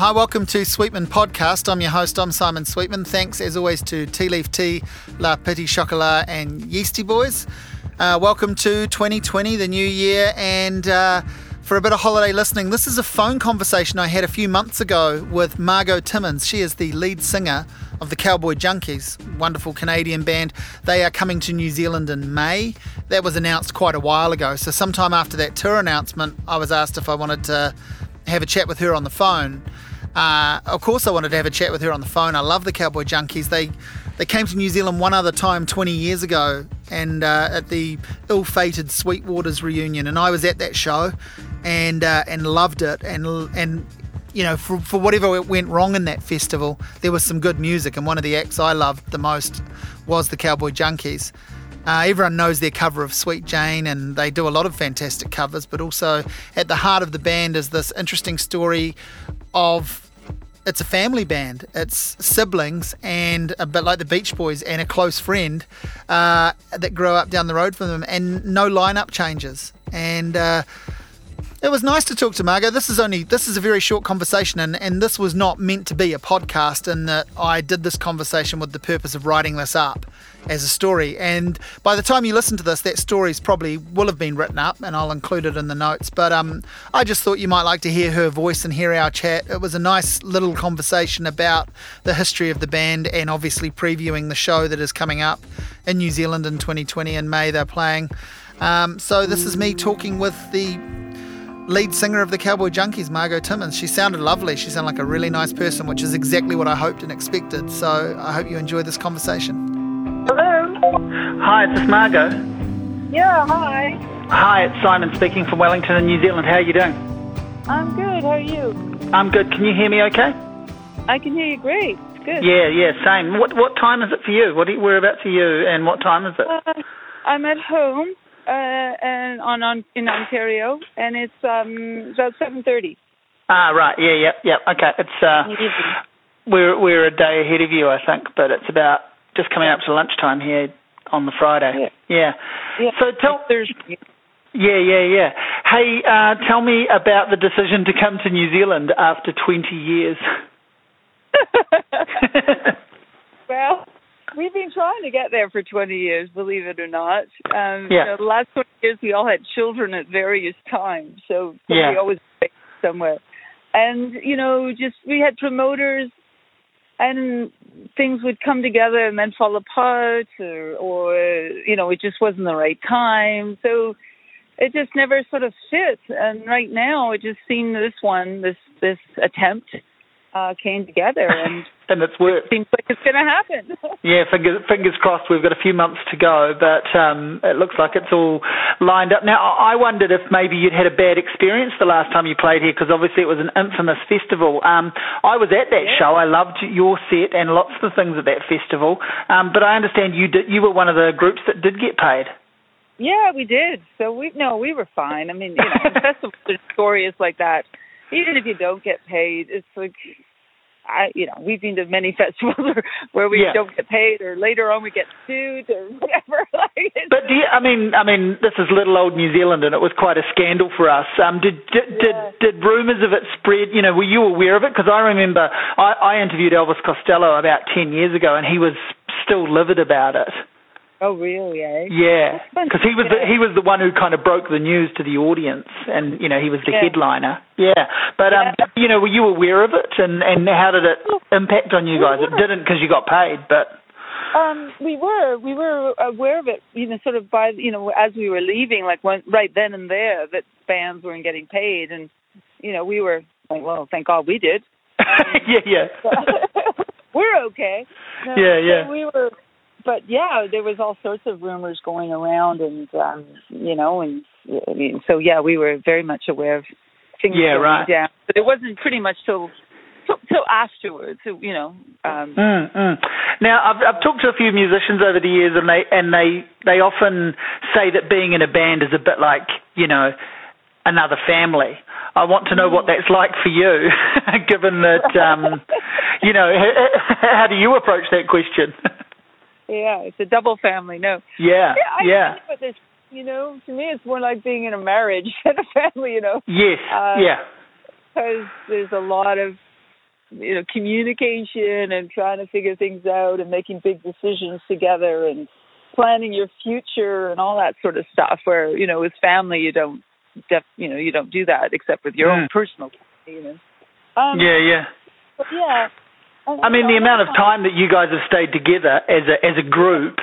Hi, welcome to Sweetman Podcast. I'm your host, I'm Simon Sweetman. Thanks as always to Tea Leaf Tea, La Petit Chocolat, and Yeasty Boys. Uh, welcome to 2020, the new year, and uh, for a bit of holiday listening, this is a phone conversation I had a few months ago with Margo Timmins. She is the lead singer of the Cowboy Junkies, wonderful Canadian band. They are coming to New Zealand in May. That was announced quite a while ago. So, sometime after that tour announcement, I was asked if I wanted to have a chat with her on the phone. Uh, of course, I wanted to have a chat with her on the phone. I love the Cowboy Junkies. They they came to New Zealand one other time 20 years ago, and uh, at the ill-fated Sweetwaters reunion, and I was at that show, and uh, and loved it, and and you know for, for whatever went wrong in that festival, there was some good music, and one of the acts I loved the most was the Cowboy Junkies. Uh, everyone knows their cover of Sweet Jane, and they do a lot of fantastic covers. But also, at the heart of the band is this interesting story of it's a family band. It's siblings and a bit like the Beach Boys and a close friend uh, that grew up down the road from them, and no lineup changes. And uh, it was nice to talk to Margo. This is only this is a very short conversation, and, and this was not meant to be a podcast. In that I did this conversation with the purpose of writing this up as a story. And by the time you listen to this, that story's probably will have been written up, and I'll include it in the notes. But um, I just thought you might like to hear her voice and hear our chat. It was a nice little conversation about the history of the band, and obviously previewing the show that is coming up in New Zealand in 2020 in May. They're playing. Um, so this is me talking with the lead singer of the Cowboy Junkies, Margo Timmins. She sounded lovely. She sounded like a really nice person, which is exactly what I hoped and expected. So I hope you enjoy this conversation. Hello. Hi, it's Margo? Yeah, hi. Hi, it's Simon speaking from Wellington in New Zealand. How are you doing? I'm good. How are you? I'm good. Can you hear me okay? I can hear you great. It's good. Yeah, yeah, same. What what time is it for you? What are you, whereabouts are you and what time is it? Uh, I'm at home uh, and on, on in Ontario, and it's um about seven thirty. Ah, right. Yeah, yeah, yeah. Okay. It's uh we're we're a day ahead of you, I think, but it's about just coming up to lunchtime here on the Friday. Yeah. Yeah. So tell Thursday. Yeah, yeah, yeah. Hey, uh, tell me about the decision to come to New Zealand after 20 years. well, we've been trying to get there for 20 years, believe it or not. Um, Yeah. you know, the last 20 years, we all had children at various times, so Yeah. we always somewhere. And you know, just we had promoters, and things would come together and then fall apart, or, or you know, it just wasn't the right time. So it just never sort of fit. And right now, it just seemed this one, this this attempt, uh, came together, and and it's worked. seems like it's going to happen. Yeah, fingers, fingers crossed. We've got a few months to go, but um, it looks like it's all lined up. Now, I I wondered if maybe you'd had a bad experience the last time you played here, because obviously it was an infamous festival. Um, I was at that Yeah. show. I loved your set and lots of the things at that festival. Um, but I understand you did, you were one of the groups that did get paid. Yeah, we did. So we no, we were fine. I mean, you know, festivals are notorious like that. Even if you don't get paid, it's like I, you know, we've been to many festivals where, we Yeah. don't get paid, or later on we get sued, or whatever. Like, But do you, I mean, I mean, this is little old New Zealand, and it was quite a scandal for us. Um, did did Yeah. did, did rumours of it spread? You know, were you aware of it? Because I remember I, I interviewed Elvis Costello about ten years ago, and he was still livid about it. Oh, really? Eh? Yeah, because he was the, he was the one who kind of broke the news to the audience, and you know he was the Yeah. headliner. Yeah, but um, Yeah. you know, were you aware of it, and and how did it impact on you We guys? It didn't because you got paid, but Um, we were we were aware of it, you know, sort of by you know as we were leaving, like when, right then and there, that bands weren't getting paid, and you know we were like, well, thank God we did. yeah, yeah. we're okay. No, Yeah, yeah. We were, but yeah, there was all sorts of rumors going around, and um, you know, and I mean, so yeah, we were very much aware of things Yeah, going right. down. But it wasn't pretty much till till, till afterwards. You know, um, Mm, mm. Now, I've, I've talked to a few musicians over the years, and they and they they often say that being in a band is a bit like you know another family. I want to know what that's like for you, given that um, you know how do you approach that question? yeah, it's a double family. No, yeah, yeah, I yeah. You know, to me, it's more like being in a marriage than a family. You know, yes, Uh, yeah, because there's a lot of you know communication and trying to figure things out and making big decisions together and planning your future and all that sort of stuff. Where you know with family you don't def, you know you don't do that except with your Mm. own personal you know. Um, Yeah, yeah. but yeah. I mean, the amount of time that you guys have stayed together as a as a group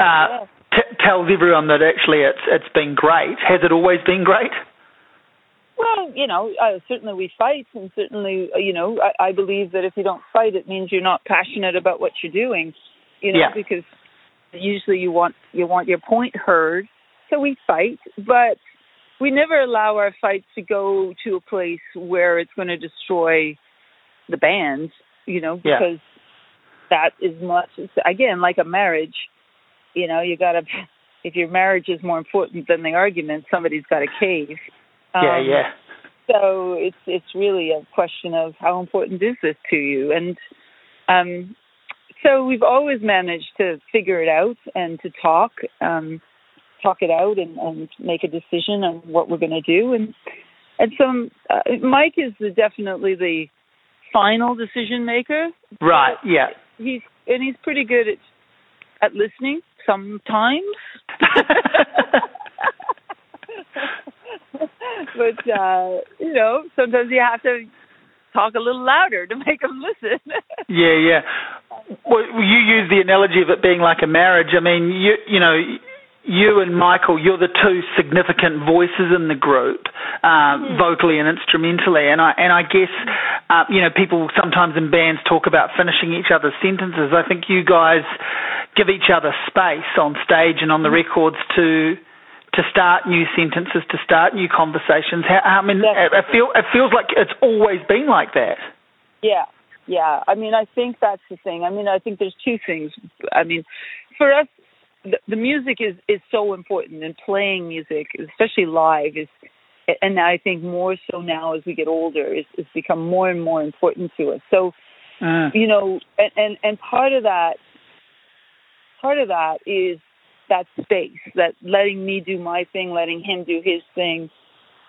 uh, t- tells everyone that actually it's it's been great. Has it always been great? Well, you know, uh, certainly we fight, and certainly, uh, you know, I, I believe that if you don't fight, it means you're not passionate about what you're doing. You know, Yeah. because usually you want you want your point heard. So we fight, but we never allow our fights to go to a place where it's going to destroy the band. You know, Yeah. because that is much again like a marriage. You know, you got to if your marriage is more important than the argument, somebody's got to cave. yeah, Um, yeah. so it's it's really a question of how important is this to you, and um, so we've always managed to figure it out and to talk, um, talk it out, and, and make a decision on what we're going to do, and and so uh, Mike is the, definitely the final decision maker. Right. Yeah. He's and he's pretty good at at listening sometimes. but uh, you know, sometimes you have to talk a little louder to make them listen. Yeah, yeah. Well, you use the analogy of it being like a marriage. I mean, you you know, you and Michael, you're the two significant voices in the group, um, vocally and instrumentally. And I and I guess, uh, you know, people sometimes in bands talk about finishing each other's sentences. I think you guys give each other space on stage and on the records to to start new sentences, to start new conversations. How, I mean, it, it feel it feels like it's always been like that. Yeah, yeah. I mean, I think that's the thing. I mean, I think there's two things. I mean, for us, the, the music is is so important, and playing music, especially live, is. And I think more so now as we get older, it's, it's become more and more important to us. So, Mm. you know, and, and and part of that, part of that is that space, that letting me do my thing, letting him do his thing,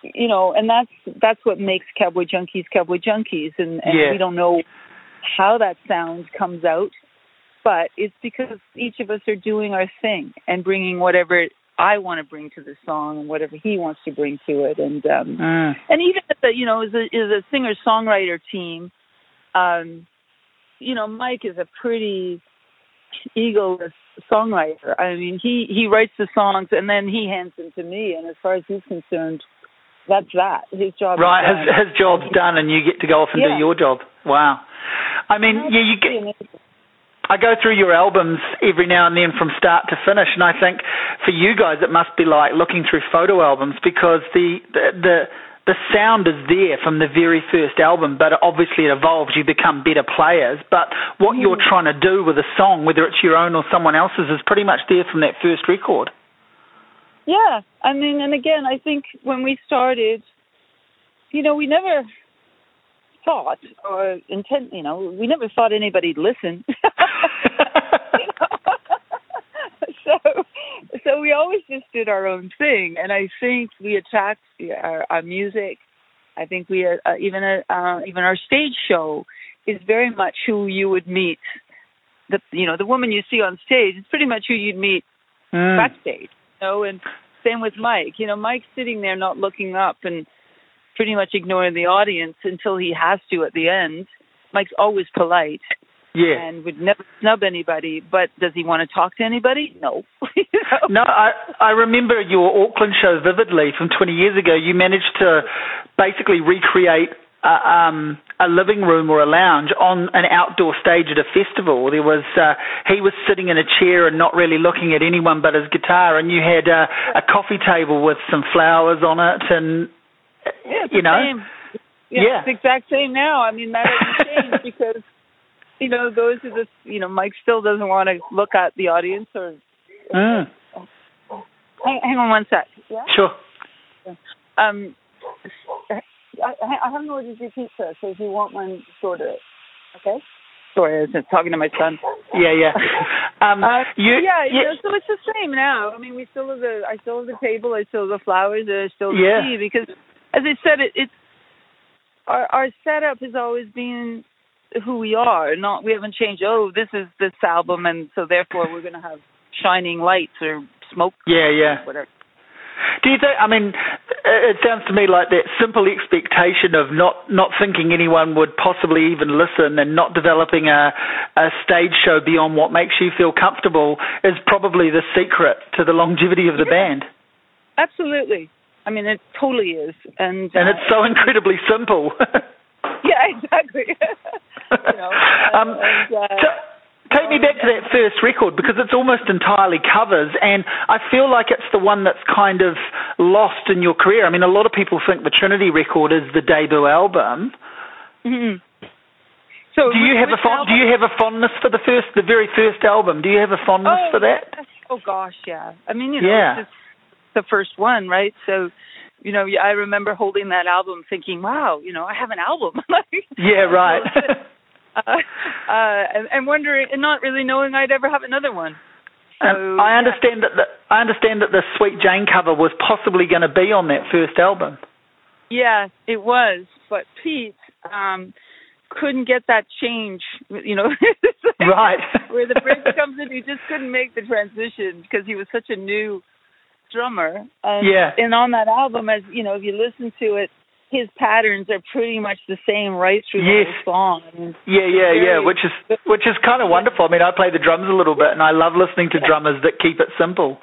you know, and that's that's what makes Cowboy Junkies Cowboy Junkies, and, and Yeah. we don't know how that sound comes out, but it's because each of us are doing our thing and bringing whatever I want to bring to the song and whatever he wants to bring to it, and um, Mm. and even as a, you know as a as a singer songwriter team, um, you know Mike is a pretty egoless songwriter. I mean he he writes the songs and then he hands them to me, and as far as he's concerned, that's that. His job. Right, is his, his job's done, and you get to go off and Yeah. do your job. Wow. I mean, yeah, you get. I go through your albums every now and then from start to finish, and I think for you guys it must be like looking through photo albums because the the the, the sound is there from the very first album, but obviously it evolves. You become better players, but what you're mm. trying to do with a song, whether it's your own or someone else's, is pretty much there from that first record. Yeah, I mean, and again, I think when we started, you know, we never thought or intent, you know, we never thought anybody'd listen. You know? So, so we always just did our own thing, and I think we attacked our, our music. I think we uh, even uh, even our stage show is very much who you would meet. The you know the woman you see on stage is pretty much who you'd meet Mm. backstage. You know, and same with Mike. You know, Mike's sitting there not looking up and pretty much ignoring the audience until he has to at the end. Mike's always polite Yeah. and would never snub anybody, but does he want to talk to anybody? No. You know? No, I I remember your Auckland show vividly from 20 years ago. You managed to basically recreate a, um, a living room or a lounge on an outdoor stage at a festival. There was uh, he was sitting in a chair and not really looking at anyone but his guitar, and you had uh, a coffee table with some flowers on it, and Yeah, it's you the know, same. Yeah, Yeah. it's the exact same now. I mean, that hasn't changed because you know those are the you know Mike still doesn't want to look at the audience or mm, hang, hang on one sec. Yeah. sure. Um, I, I haven't ordered your pizza, so if you want one, just order it. Okay. Sorry, I was just talking to my son. Yeah, yeah. Um, Uh, you, yeah, you- know, so it's the same now. I mean, we still have the, I still have the table, I still have the flowers, and I still have Yeah. the tea because, as I said, it, it's our our setup has always been who we are. Not we haven't changed. Oh, this is this album, and so therefore we're going to have shining lights or smoke. Yeah, yeah. Whatever. Do you think? I mean, it sounds to me like that simple expectation of not not thinking anyone would possibly even listen, and not developing a a stage show beyond what makes you feel comfortable is probably the secret to the longevity of the yeah. band. Absolutely. I mean, it totally is, and and uh, it's so incredibly simple. yeah, exactly. you know, um, and, uh, Take me back to that first record because it's almost entirely covers, and I feel like it's the one that's kind of lost in your career. I mean, a lot of people think the Trinity record is the debut album. Mm-hmm. So do you have a fond, do you have a fondness for the first, the very first album? Do you have a fondness oh, for that? Oh gosh, yeah. I mean, you know, yeah. it's the first one, right? So you know, I remember holding that album thinking, wow, you know, I have an album. yeah, right. uh, uh, and, and wondering, and not really knowing I'd ever have another one. So, I understand yeah. that the, I understand that the Sweet Jane cover was possibly going to be on that first album. Yeah, it was, but Pete um couldn't get that change, you know. like right. where the bridge comes in, he just couldn't make the transition because he was such a new drummer. And, yeah. And on that album, as you know, if you listen to it, his patterns are pretty much the same right through yes. the whole song. I mean, yeah, yeah, yeah, which is which is kind of wonderful. I mean, I play the drums a little bit, and I love listening to drummers that keep it simple.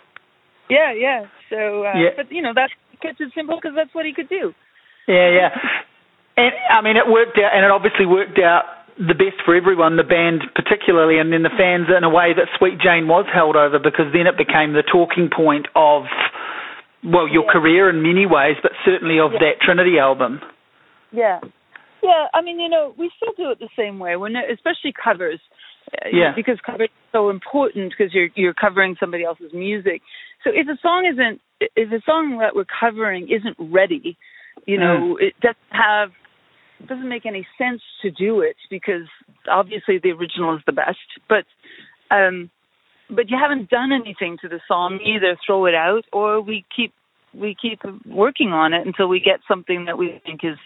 Yeah, yeah. So, uh, yeah. but you know, that kept it simple because that's what he could do. Yeah, yeah. and I mean, it worked out, and it obviously worked out the best for everyone, the band particularly, and then the fans in a way that Sweet Jane was held over because then it became the talking point of well, your yeah. career in many ways, but certainly of yeah. that Trinity album. Yeah, yeah. I mean, you know, we still do it the same way when, especially covers. uh, Yeah. Because covers is so important because you're you're covering somebody else's music. So if a song isn't, if a song that we're covering isn't ready, you know, Mm. it doesn't have, it doesn't make any sense to do it because obviously the original is the best. But um, but you haven't done anything to the song. Either throw it out or we keep we keep working on it until we get something that we think is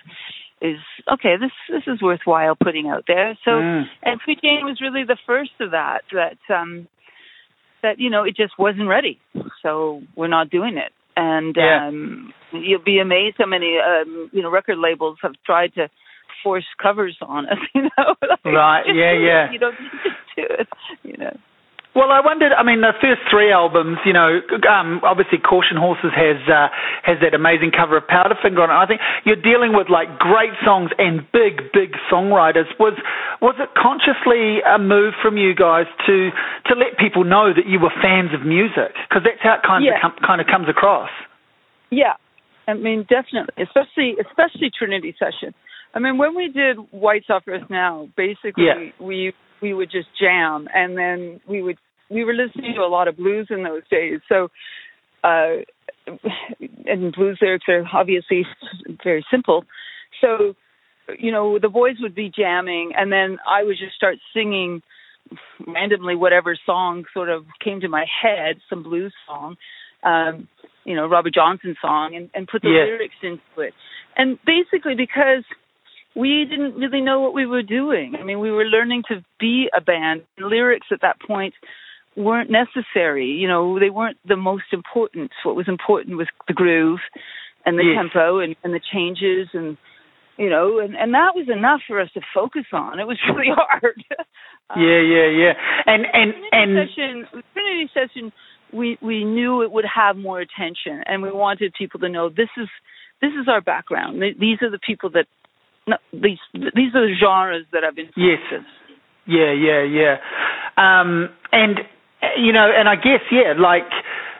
is okay. This this is worthwhile putting out there. So Mm. and Sweet Jane was really the first of that. That um that you know it just wasn't ready. So we're not doing it. And Yeah. um you'll be amazed how many um you know record labels have tried to force covers on us. You know, like, Right, yeah, yeah. You don't just do it. You know. Well, I wondered. I mean, the first three albums, you know, um, obviously Caution Horses has uh, has that amazing cover of Powderfinger on it. I think you're dealing with like great songs and big, big songwriters. Was was it consciously a move from you guys to to let people know that you were fans of music? Because that's how it kind Yeah. of com- kind of comes across. Yeah, I mean definitely, especially especially Trinity Session. I mean, when we did Whites Off Earth Now, basically Yeah. we we would just jam, and then we would we were listening to a lot of blues in those days. So, uh, and blues lyrics are obviously very simple. So, you know, the boys would be jamming, and then I would just start singing randomly whatever song sort of came to my head, some blues song, um, you know, Robert Johnson song, and, and put the Yeah. lyrics into it. And basically because we didn't really know what we were doing. I mean, we were learning to be a band. Lyrics at that point weren't necessary. You know, they weren't the most important. What was important was the groove and the Yes. tempo and, and the changes and you know, and, and that was enough for us to focus on. It was really hard. Um, Yeah, yeah, yeah. And and Trinity and session, Trinity session, we we knew it would have more attention, and we wanted people to know this is this is our background. These are the people that no, these these are the genres that I've been Yes. Yeah, yeah, yeah. Um, and you know, and I guess yeah, like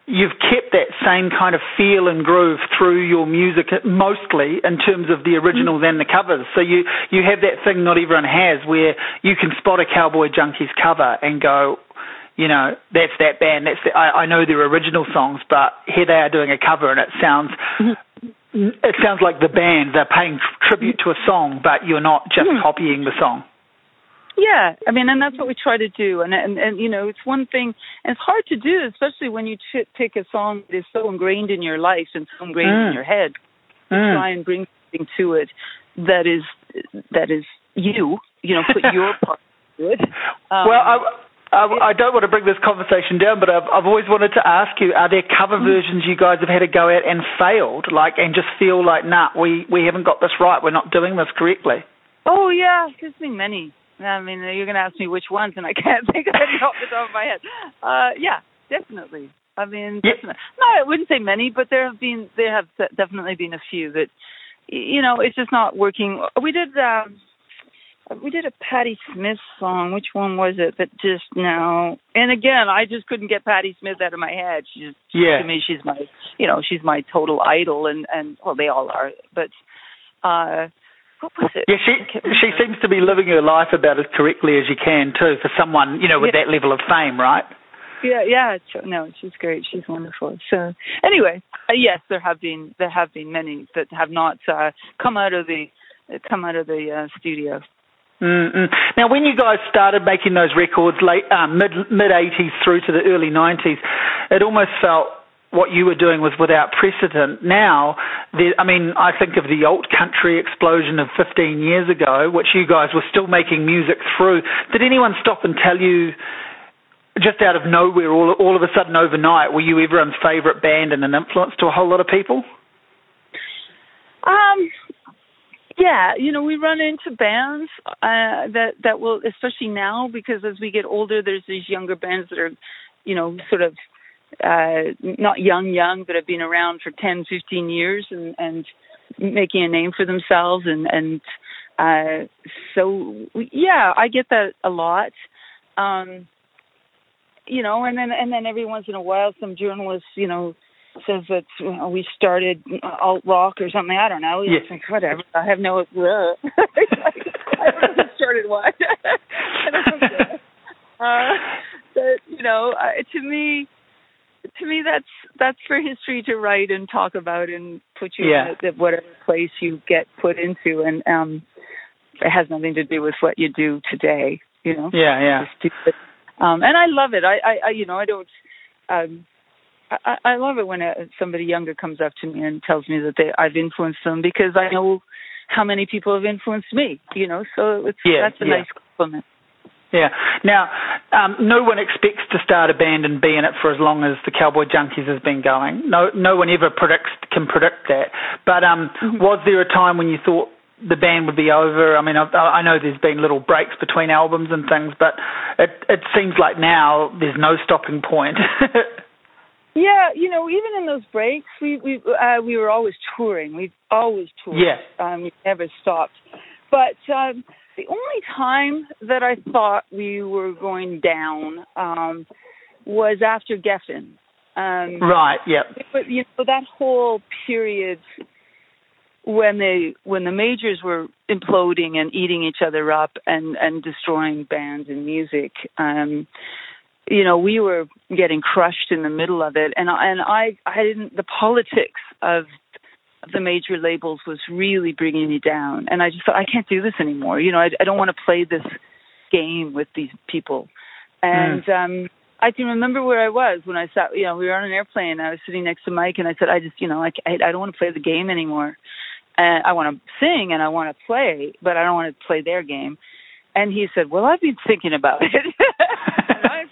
you've kept that same kind of feel and groove through your music mostly in terms of the originals and the covers. So you you have that thing not everyone has where you can spot a Cowboy Junkies cover and go. You know, that's that band. That's the, I, I know their original songs, but here they are doing a cover, and it sounds it sounds like the band. They're paying tr- tribute to a song, but you're not just Mhm. copying the song. Yeah, I mean, and that's what we try to do. And and and you know, it's one thing, and it's hard to do, especially when you ch- pick a song that is so ingrained in your life and so ingrained Mm. in your head. To Mm. try and bring something to it that is that is you you know put your part into it. Um, well, I, I, I don't want to bring this conversation down, but I've, I've always wanted to ask you: Are there cover Mm. versions you guys have had to go at and failed, like, and just feel like, nah, we we haven't got this right. We're not doing this correctly. Oh yeah, there's been many. I mean, you're going to ask me which ones, and I can't think of any off the top of my head. Uh, yeah, definitely. I mean, Yeah. definitely. no, I wouldn't say many, but there have been there have definitely been a few that, you know, it's just not working. We did um, we did a Patti Smith song. Which one was it? That just now, and again, I just couldn't get Patti Smith out of my head. She just Yeah. to me, she's my, you know, she's my total idol, and and well, they all are, but. uh what was it? Yeah, she she seems to be living her life about as correctly as you can too for someone you know with Yeah. that level of fame, right? Yeah, yeah. No, she's great. She's wonderful. So anyway, uh, yes, there have been there have been many that have not uh, come out of the come out of the uh, studio. Mm-mm. Now, when you guys started making those records, late uh, mid mid eighties through to the early nineties, it almost felt what you were doing was without precedent. Now, there, I mean, I think of the alt country explosion of 15 years ago, which you guys were still making music through. Did anyone stop and tell you? Just out of nowhere, all all of a sudden overnight, were you everyone's favourite band and an influence to a whole lot of people? Um, yeah, you know, we run into bands uh, that that will, especially now, because as we get older, there's these younger bands that are, you know, sort of uh not young young but have been around for 10 15 years and and making a name for themselves and and uh so yeah i get that a lot. Um you know and then and then every once in a while some journalist you know says that you know, we started alt rock or something. I don't know. Yeah. it's like whatever. I have no i don't know who started what. I don't know. uh but you know uh, to me to me that's that's for history to write and talk about and put you Yeah. in whatever place you get put into and um it has nothing to do with what you do today you know Yeah, yeah. Um and i love it i i, I you know i don't um I, I love it when uh somebody younger comes up to me and tells me that they I've influenced them because I know how many people have influenced me, you know. So it's Yeah, that's a yeah. nice compliment. Yeah. Now, um, no one expects to start a band and be in it for as long as the Cowboy Junkies has been going. No, no one ever predicts can predict that. But um, Mhm. was there a time when you thought the band would be over? I mean, I, I know there's been little breaks between albums and things, but it it seems like now there's no stopping point. Yeah, you know, even in those breaks, we we uh, we were always touring. We've always toured. Yeah. um, we never stopped. But um, the only time that I thought we were going down um, was after Geffen. Um, right. Yep. But you know that whole period when they when the majors were imploding and eating each other up and and destroying bands and music. Um, you know, we were getting crushed in the middle of it, and I- and I I didn't. The politics of the major labels was really bringing me down, and I just thought I can't do this anymore. You know, I, I don't want to play this game with these people, and um I can remember where I was when I sat. You know, we were on an airplane. And I was sitting next to Mike, and I said, I just, you know, I I, I don't want to play the game anymore. And I want to sing and I want to play, but I don't want to play their game. And he said, Well, I've been thinking about it.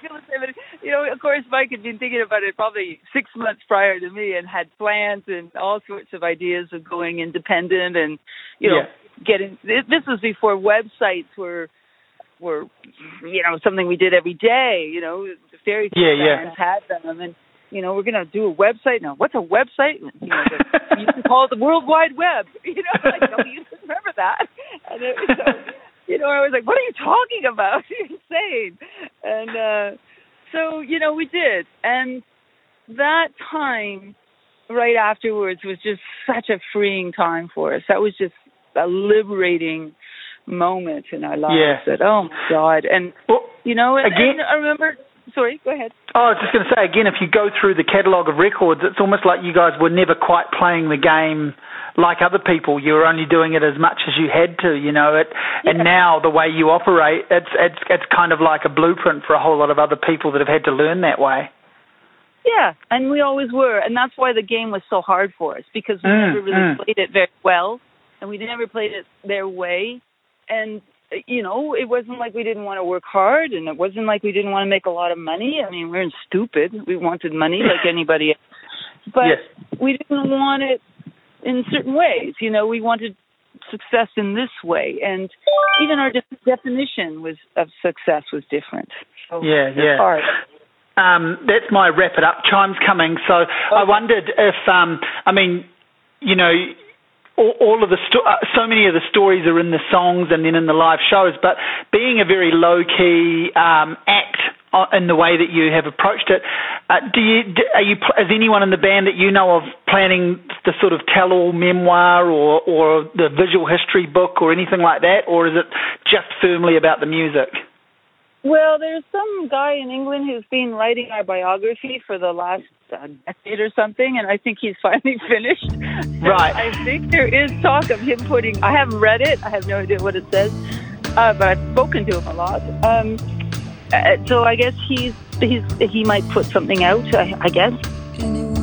and I feel the same. But, you know, of course, Mike had been thinking about it probably six months prior to me and had plans and all sorts of ideas of going independent and, you know, Yeah. getting. This was before websites were were you know something we did every day. You know, the fairy tale Yeah, yeah. bands had them, and you know we're gonna do a website now. What's a website? You know, the, you can call it the World Wide Web. You know, like no, you remember that. And it, so, you know, I was like, what are you talking about? You're insane. And uh so you know we did, and that time right afterwards was just such a freeing time for us. That was just a liberating moment in our lives. Yeah. That oh my god, and Well, you know, and, Again- and I remember. Sorry, go ahead. Oh, I was just going to say again, if you go through the catalogue of records, it's almost like you guys were never quite playing the game like other people. You were only doing it as much as you had to, you know. It, and now the way you operate, it's it's it's kind of like a blueprint for a whole lot of other people that have had to learn that way. Yeah, and we always were, and that's why the game was so hard for us because we Mm, never really mm. played it very well, and we never played it their way, and you know, it wasn't like we didn't want to work hard, and it wasn't like we didn't want to make a lot of money. I mean, we weren't stupid. We wanted money like anybody else, but Yes. we didn't want it in certain ways. You know, we wanted success in this way, and even our de- definition was of success was different. So Yeah, yeah. hard. Um, that's my wrap it up. Chime's coming. So I wondered if, um, I mean, you know, all, all of the sto- uh, so many of the stories are in the songs and then in the live shows. But being a very low key um, act uh, in the way that you have approached it, uh, do you? Are you? Is anyone in the band that you know of planning the sort of tell-all memoir or or the visual history book or anything like that, or is it just firmly about the music? Well, there's some guy in England who's been writing our biography for the last uh, decade or something, and I think he's finally finished. Right. I think there is talk of him putting. I haven't read it. I have no idea what it says, uh, but I've spoken to him a lot. Um, uh, so I guess he's he's he might put something out. I, I guess. Anyone